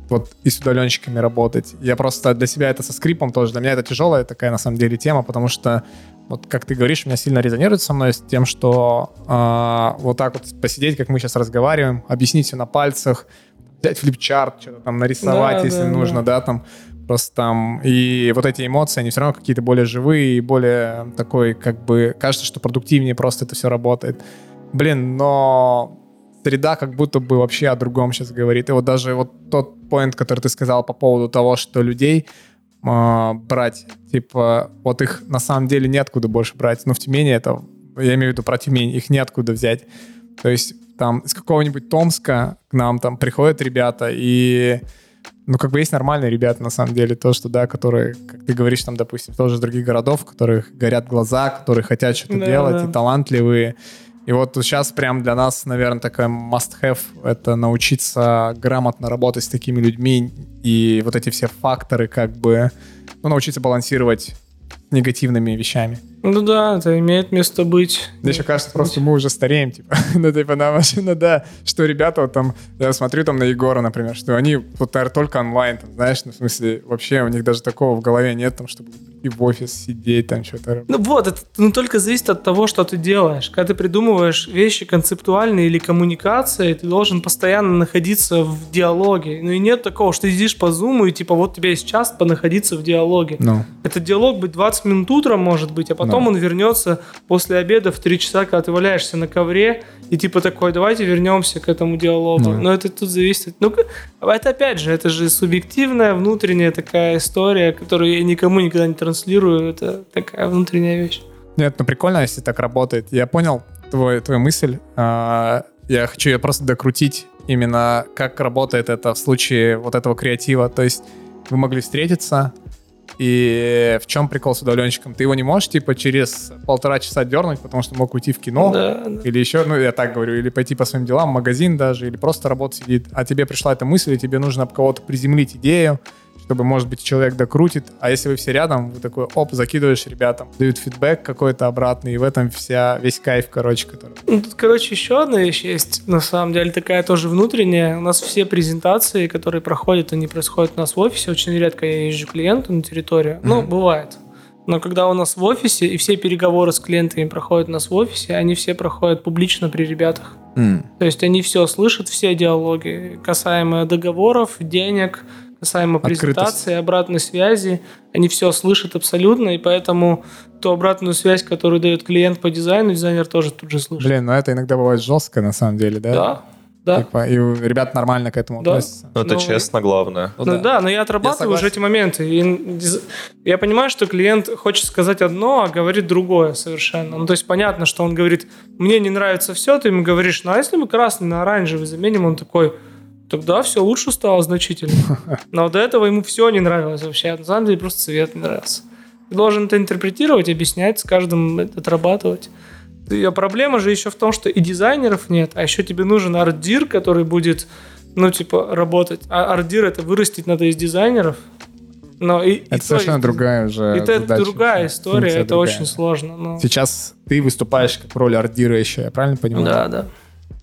вот и с удаленщиками работать. Я просто для себя это со скрипом тоже. Для меня это тяжелая такая, на самом деле, тема, потому что вот как ты говоришь, у меня сильно резонирует со мной с тем, что а, вот так вот посидеть, как мы сейчас разговариваем, объяснить все на пальцах, взять флипчарт, что-то там нарисовать, Да, если да, нужно, да. там просто там и вот эти эмоции, они все равно какие-то более живые и более такой, как бы, кажется, что продуктивнее просто это все работает. Блин, но среда как будто бы вообще о другом сейчас говорит. И вот даже вот тот поинт, который ты сказал по поводу того, что людей а, брать, типа, вот их на самом деле неоткуда больше брать. Но в Тюмени это, я имею в виду про Тюмень, их неоткуда взять. То есть там из какого-нибудь Томска к нам там приходят ребята, и ну, как бы есть нормальные ребята, на самом деле, то, что, да, которые, как ты говоришь, там, допустим, тоже из других городов, у которых горят глаза, которые хотят что-то Да, делать, да. и талантливые. И вот сейчас прям для нас, наверное, такой must-have — это научиться грамотно работать с такими людьми и вот эти все факторы как бы, ну, научиться балансировать негативными вещами. Ну да, это имеет место быть. Мне еще кажется, просто мы уже стареем, типа, [LAUGHS] ну, типа, на машину, да, что ребята вот там, я смотрю там на Егора, например, что они вот, наверное, только онлайн, там, знаешь, ну, в смысле, вообще у них даже такого в голове нет, там, чтобы и в офис сидеть, там, что-то Ну вот, это ну, только зависит от того, что ты делаешь. Когда ты придумываешь вещи концептуальные или коммуникации, ты должен постоянно находиться в диалоге. Ну и нет такого, что ты сидишь по зуму и типа вот у тебя есть час понаходиться в диалоге. Ну, Этот диалог быть 20 минут утром может быть, а потом Да. он вернется после обеда в 3 часа, когда ты валяешься на ковре, и типа такой, давайте вернемся к этому диалогу. Да. Но это тут зависит. Ну, это опять же, это же субъективная, внутренняя такая история, которую я никому никогда не транслирую. Это такая внутренняя вещь. Нет, ну прикольно, если так работает. Я понял твой, твою мысль. А, Я хочу ее просто докрутить именно как работает это в случае вот этого креатива. То есть вы могли встретиться, и в чем прикол с удаленщиком? Ты его не можешь, типа, через полтора часа дернуть, потому что мог уйти в кино, Да, или еще, ну, я так говорю, или пойти по своим делам, в магазин даже, или просто работа сидит, а тебе пришла эта мысль, и тебе нужно об кого-то приземлить идею, чтобы, может быть, человек докрутит, а если вы все рядом, вы такой, оп, закидываешь ребятам, дают фидбэк какой-то обратный, и в этом вся, весь кайф, короче, который... Ну, тут, короче, еще одна вещь есть, на самом деле, такая тоже внутренняя. У нас все презентации, которые проходят, они происходят у нас в офисе. Очень редко я езжу к клиенту на территорию. Ну, Мгм. бывает. Но когда у нас в офисе, и все переговоры с клиентами проходят у нас в офисе, они все проходят публично при ребятах. То есть они все слышат, все диалоги, касаемо договоров, денег, касаемо Открытость. презентации, обратной связи. Они все слышат абсолютно, и поэтому ту обратную связь, которую дает клиент по дизайну, дизайнер тоже тут же слышит. Блин, ну это иногда бывает жестко, на самом деле, да? Да, да. Типа, и ребят нормально к этому Да. относятся. Ну, это Ну, честно главное. Ну да. но я отрабатываю Я уже эти моменты. И я понимаю, что клиент хочет сказать одно, а говорит другое совершенно. Ну, то есть понятно, что он говорит, мне не нравится все, ты ему говоришь, ну а если мы красный на оранжевый заменим, он такой, тогда все лучше стало значительно. [LAUGHS] Но до этого ему все не нравилось вообще. На самом деле просто цвет не нравился. Ты должен это интерпретировать, объяснять, с каждым это отрабатывать. И, а проблема же еще в том, что и дизайнеров нет, а еще тебе нужен ардир, который будет, ну, типа, работать. А ардир это вырастить надо из дизайнеров. Но и, и Это то совершенно есть- другая уже Это задача. другая история, это другая. очень сложно. ну. Сейчас ты выступаешь как в роли ардира еще, я правильно понимаю? Да, да.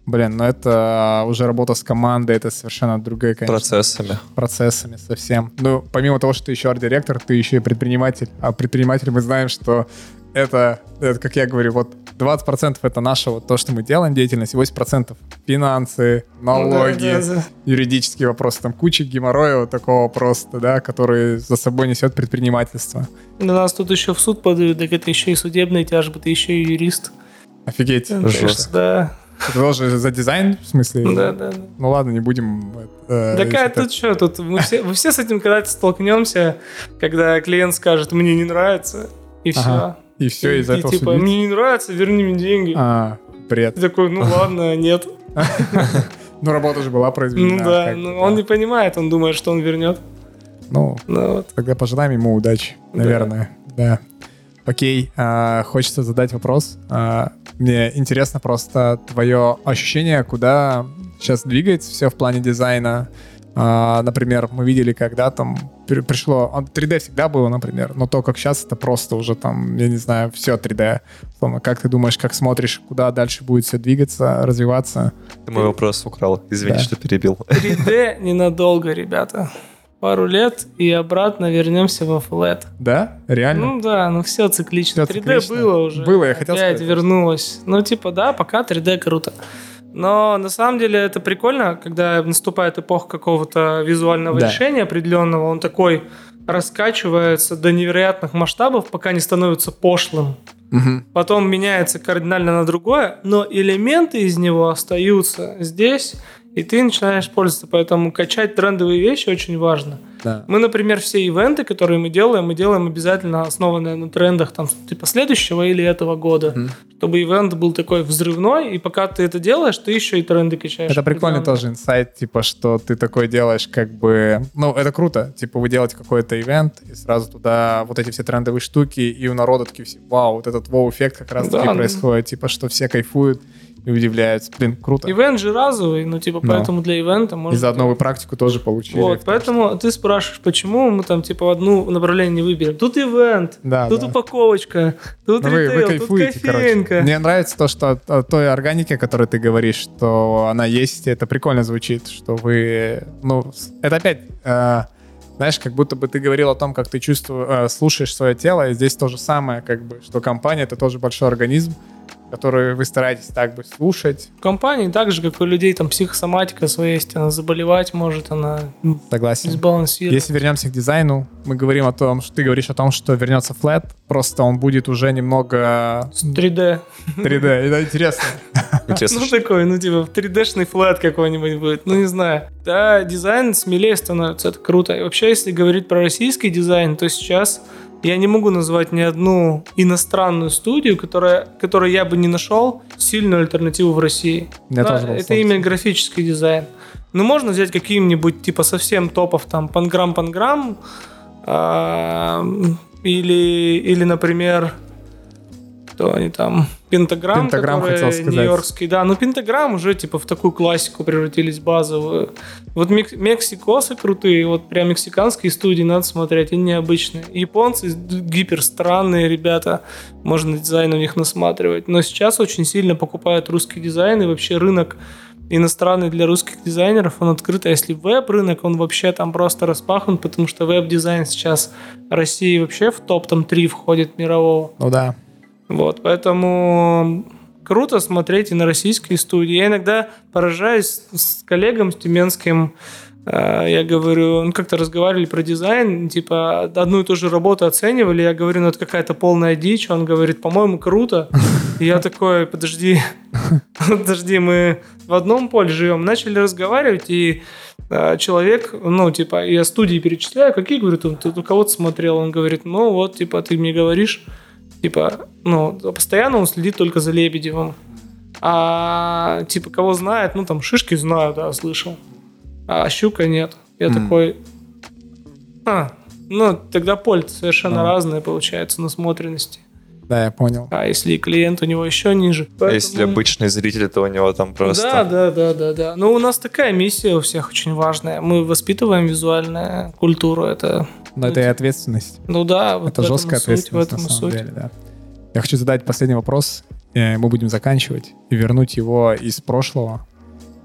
Блин, ну это уже работа с командой, это совершенно другая, конечно, Процессами. процессами совсем. Ну, помимо того, что ты еще арт-директор, ты еще и предприниматель. А предприниматель мы знаем, что это, это, как я говорю, вот 20% это наше вот то, что мы делаем, деятельность, и 80% финансы, налоги, Ну Да, да, да. юридические вопросы, там куча геморроя вот такого просто, да, который за собой несет предпринимательство. Да нас тут еще в суд подают, так это еще и судебные тяжбы, ты еще и юрист. Офигеть. Жестко. Да, тоже за дизайн, в смысле? да, да. да. Ну ладно, не будем... э, Такая если тут что, тут мы все, мы все с этим когда-то столкнемся, когда клиент скажет, мне не нравится, и все. И все из-за этого типа, мне не нравится, верни мне деньги. А, бред. Ты такой, ну ладно, нет. Ну, работа же была Ну произведена. да, как бы, ну, да. он не понимает, он думает, что он вернет. Ну, Ну вот. тогда пожелаем ему удачи, Да. наверное. Да. Окей, а, хочется задать вопрос. А, мне интересно просто твое ощущение, куда сейчас двигается все в плане дизайна. А, например, мы видели, когда там при- пришло... а, 3D всегда было, например, но то, как сейчас, это просто уже там, я не знаю, все 3D. Условно, Как ты думаешь, как смотришь, куда дальше будет все двигаться, развиваться? Ты мой вопрос украл. Извини, Да. что перебил. 3D ненадолго, ребята. Пару лет и обратно вернемся во флет. Да? Реально? Ну да, ну все циклично. Всё 3D циклично. было уже. Было, я хотел Опять сказать. вернулось. Ну типа да, пока 3D круто. Но на самом деле это прикольно, когда наступает эпоха какого-то визуального Да. решения определенного, он такой раскачивается до невероятных масштабов, пока не становится пошлым. Потом меняется кардинально на другое, но элементы из него остаются здесь, и ты начинаешь пользоваться. Поэтому качать трендовые вещи очень важно. Да. Мы, например, все ивенты, которые мы делаем, мы делаем обязательно основанные на трендах там, типа следующего или этого года. Мгм. Чтобы ивент был такой взрывной, и пока ты это делаешь, ты еще и тренды качаешь. Это прикольный тоже инсайт, типа, что ты такое делаешь, как бы... Ну, это круто. Типа, вы делаете какой-то ивент, и сразу туда вот эти все трендовые штуки, и у народа такие все, вау, вот этот вау-эффект как раз-таки Да, происходит, типа, что все кайфуют и удивляются. Блин, круто. Ивент же разовый, ну типа Да. поэтому для ивента И можно... заодно вы практику тоже получили. Вот, поэтому ты спрашиваешь, почему мы там типа одну направление не выберем. Тут ивент, Да, тут да. упаковочка, тут Ну, вы, вы ритейл, тут кайфуете, короче. кофейнка. Мне нравится то, что от, от той органики, о которой ты говоришь, что она есть, это прикольно звучит, что вы... Ну, это опять... э, знаешь, как будто бы ты говорил о том, как ты чувствуешь, слушаешь свое тело, и здесь то же самое, как бы, что компания — это тоже большой организм, который вы стараетесь так бы слушать. В компании так же, как у людей, там психосоматика своя есть, она заболевать может, она Согласен. дисбалансирована. Если вернемся к дизайну, мы говорим о том, что ты говоришь о том, что вернется флет, просто он будет уже немного С 3D. 3D. Это интересно. [LAUGHS] Интересно, Ну что- такой, ну типа 3D-шный флэт какой-нибудь будет, ну не знаю. Да, дизайн смелее становится, это круто. И вообще, если говорить про российский дизайн, то сейчас я не могу назвать ни одну иностранную студию, которая, которой я бы не нашел сильную альтернативу в России. Да, тоже это сложно. именно графический дизайн. Ну, можно взять каким-нибудь, типа, совсем топов, там, Pangram Pangram, а, или, или, например, кто они там, Pentagram, Pentagram который хотел сказать. нью-йоркский, да, ну Pentagram уже типа в такую классику превратились базовую. Вот мек- мексикосы крутые, вот прям мексиканские студии надо смотреть, они необычные. Японцы гипер странные ребята, можно дизайн у них насматривать. Но сейчас очень сильно покупают русский дизайн и вообще рынок иностранный для русских дизайнеров, он открыт. А если веб-рынок, он вообще там просто распахнут, потому что веб-дизайн сейчас России вообще в топ там 3 входит мирового. Ну да. Вот, поэтому круто смотреть и на российские студии. Я иногда поражаюсь с коллегам, с Тюменским, э, я говорю, ну, как-то разговаривали про дизайн, типа, одну и ту же работу оценивали, я говорю, ну, это какая-то полная дичь, он говорит, по-моему, круто. И я такой, подожди, подожди, мы в одном поле живем. Начали разговаривать, и э, человек, ну, типа, я студии перечисляю, какие, говорю, ты, ты у кого-то смотрел? Он говорит, ну, вот, типа, ты мне говоришь, Типа, ну, постоянно он следит только за Лебедевым. А, типа, кого знает, ну, там, Шишки знаю, да, слышал. А Щука нет. Я М. такой... А, ну, тогда поле совершенно Ну. разное получается насмотренности. Да, я понял. А если клиент у него еще ниже. А если Поэтому- обычный зритель, то у него там просто... Да, да, да, да, да. Ну, у нас такая миссия у всех очень важная. Мы воспитываем визуальную культуру. Это, Но это и ответственность. ну да, вот это и жесткая суть, ответственность на и самом суть. деле, да. Я хочу задать последний вопрос. Мы будем заканчивать и вернуть его из прошлого.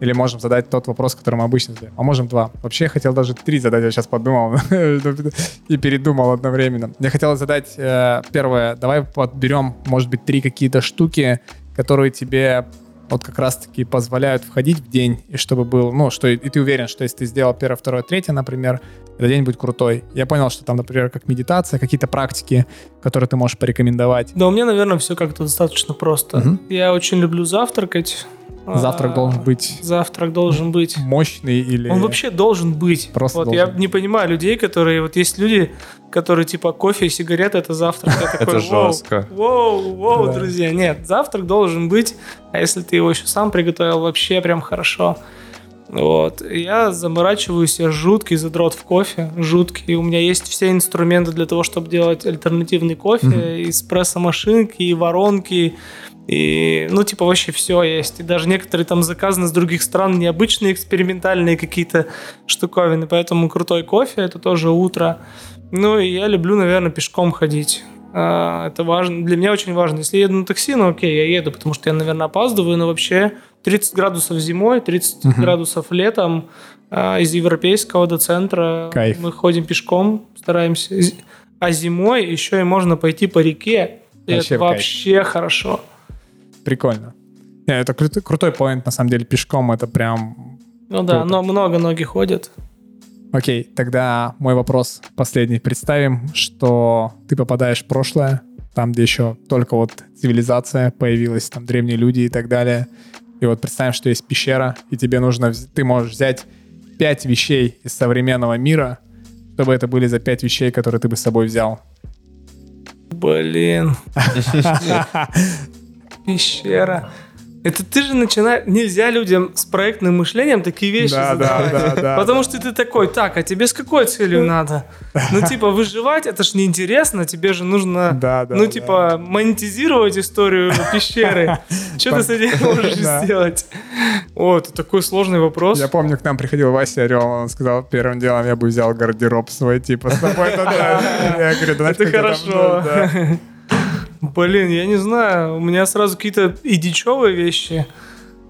Или можем задать тот вопрос, который мы обычно задаем. А можем два. Вообще я хотел даже три задать, я сейчас подумал [LAUGHS] и передумал одновременно. Я хотел задать э, первое. Давай подберем, может быть, три какие-то штуки, которые тебе вот как раз-таки позволяют входить в день, и чтобы был, ну, что и ты уверен, что если ты сделал первое, второе, третье, например, этот день будет крутой. Я понял, что там, например, как медитация, какие-то практики, которые ты можешь порекомендовать. Да, у меня, наверное, все как-то достаточно просто. Угу. Я очень люблю завтракать. Завтрак должен быть... Завтрак должен быть... Мощный или... Он вообще должен быть. Просто вот должен. Я не понимаю людей, которые... Вот есть люди, которые типа кофе и сигареты — это завтрак. [LAUGHS] Это жестко. Воу, воу, друзья. Нет, завтрак должен быть. А если ты его еще сам приготовил, вообще прям хорошо. Вот. Я заморачиваюсь, я жуткий задрот в кофе, жуткий. У меня есть все инструменты для того, чтобы делать альтернативный кофе, mm-hmm. эспрессо-машинки, и воронки, и, ну, типа, вообще все есть. И даже некоторые там заказаны с других стран, необычные экспериментальные какие-то штуковины. Поэтому крутой кофе — это тоже утро. Ну, и я люблю, наверное, пешком ходить. А, это важно. Для меня очень важно. Если я еду на такси, ну окей, я еду, потому что я, наверное, опаздываю, но вообще 30 градусов зимой, 30 угу. градусов летом а, из европейского до центра Кайф. мы ходим пешком, стараемся. А зимой еще и можно пойти по реке. И вообще это вообще кайф. хорошо прикольно. Не, это крутой, крутой поинт, на самом деле, пешком это прям... Ну да, но много ноги ходят. Окей, тогда мой вопрос последний. Представим, что ты попадаешь в прошлое, там, где еще только вот цивилизация появилась, там древние люди и так далее. И вот представим, что есть пещера, и тебе нужно, ты можешь взять пять вещей из современного мира, чтобы это были за пять вещей, которые ты бы с собой взял. Блин. [LAUGHS] Пещера. Это ты же начинаешь... Нельзя людям с проектным мышлением такие вещи да, задавать. Да, да, да. Потому что ты такой, так, а тебе с какой целью надо? Ну, типа, выживать, это ж неинтересно, тебе же нужно, да, да, ну, типа, да. монетизировать историю пещеры. [LAUGHS] Что ты с этим можешь сделать? О, это такой сложный вопрос. Я помню, к нам приходил Вася Орел, он сказал, первым делом я бы взял гардероб свой, типа, с тобой [LAUGHS] Я говорю, да Это хорошо. Блин, я не знаю, у меня сразу какие-то идичевые вещи.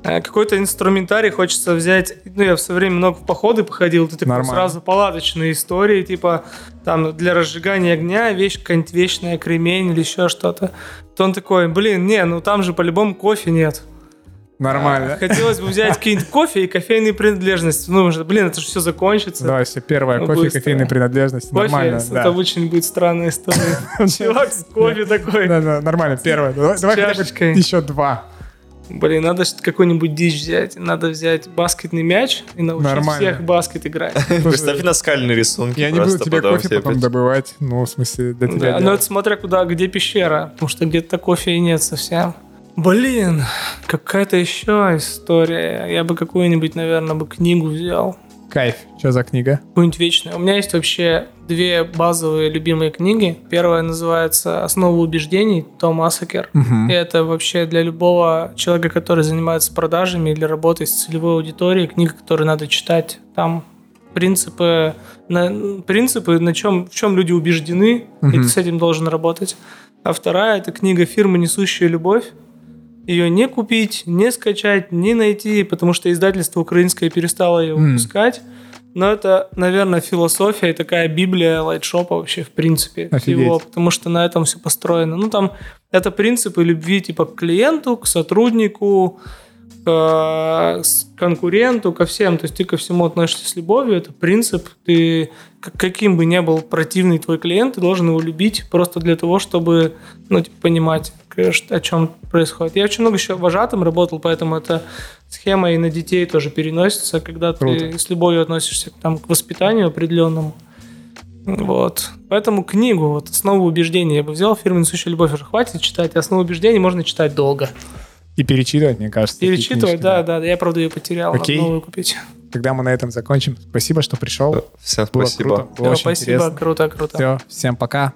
Э, какой-то инструментарий хочется взять. Ну, я в свое время много в походы походил, ты такой сразу палаточные истории, типа там для разжигания огня вещь какая-нибудь вечная, кремень или еще что-то. То он такой, блин, не, ну там же по-любому кофе нет. Нормально. А, хотелось бы взять какие-нибудь кофе и кофейные принадлежности. Ну, блин, это же все закончится. Да, все первое, кофе и кофейные принадлежности. Кофе, нормально, это да. очень будет странная история. [LAUGHS] Чувак с кофе такой. Да, да, нормально, первое. Давай еще два. Блин, надо какой-нибудь дичь взять. Надо взять баскетный мяч и научить Нормально. всех баскет играть. [LAUGHS] Представь наскальные рисунки. Я не буду тебе кофе потом добывать. Ну, в смысле, для тебя. Но это смотря куда, где пещера. Потому что где-то кофе и нет совсем. Блин, какая-то еще история. Я бы какую-нибудь, наверное, бы книгу взял. Кайф. Что за книга? Какую-нибудь вечную. У меня есть вообще две базовые любимые книги. Первая называется «Основа убеждений» Том Асакер. Угу. И это вообще для любого человека, который занимается продажами или работой с целевой аудиторией, книга, которую надо читать. Там принципы, на, принципы на чем, в чем люди убеждены, угу. и ты с этим должен работать. А вторая – это книга «Фирма, несущая любовь» ее не купить, не скачать, не найти, потому что издательство украинское перестало ее выпускать. Mm. Но это, наверное, философия и такая библия лайтшопа вообще в принципе Офигеть. всего, потому что на этом все построено. Ну там это принципы любви типа к клиенту, к сотруднику, к конкуренту, ко всем. То есть ты ко всему относишься с любовью. Это принцип. Ты каким бы ни был противный твой клиент, ты должен его любить просто для того, чтобы ну, типа, понимать, о чем происходит. Я очень много еще вожатым работал, поэтому эта схема и на детей тоже переносится, когда Круто. ты с любовью относишься там, к воспитанию определенному. Вот. Поэтому книгу, вот «Основу убеждений» я бы взял, «Фирменная сущая любовь» уже хватит читать, «Основу убеждений» можно читать долго. И перечитывать, мне кажется. Перечитывать, да, да, да. Я, правда, ее потерял, Окей. надо новую купить. Тогда мы на этом закончим. Спасибо, что пришел. Всем спасибо. Было круто. Было Все, спасибо, интересно. круто, круто. Все, всем пока.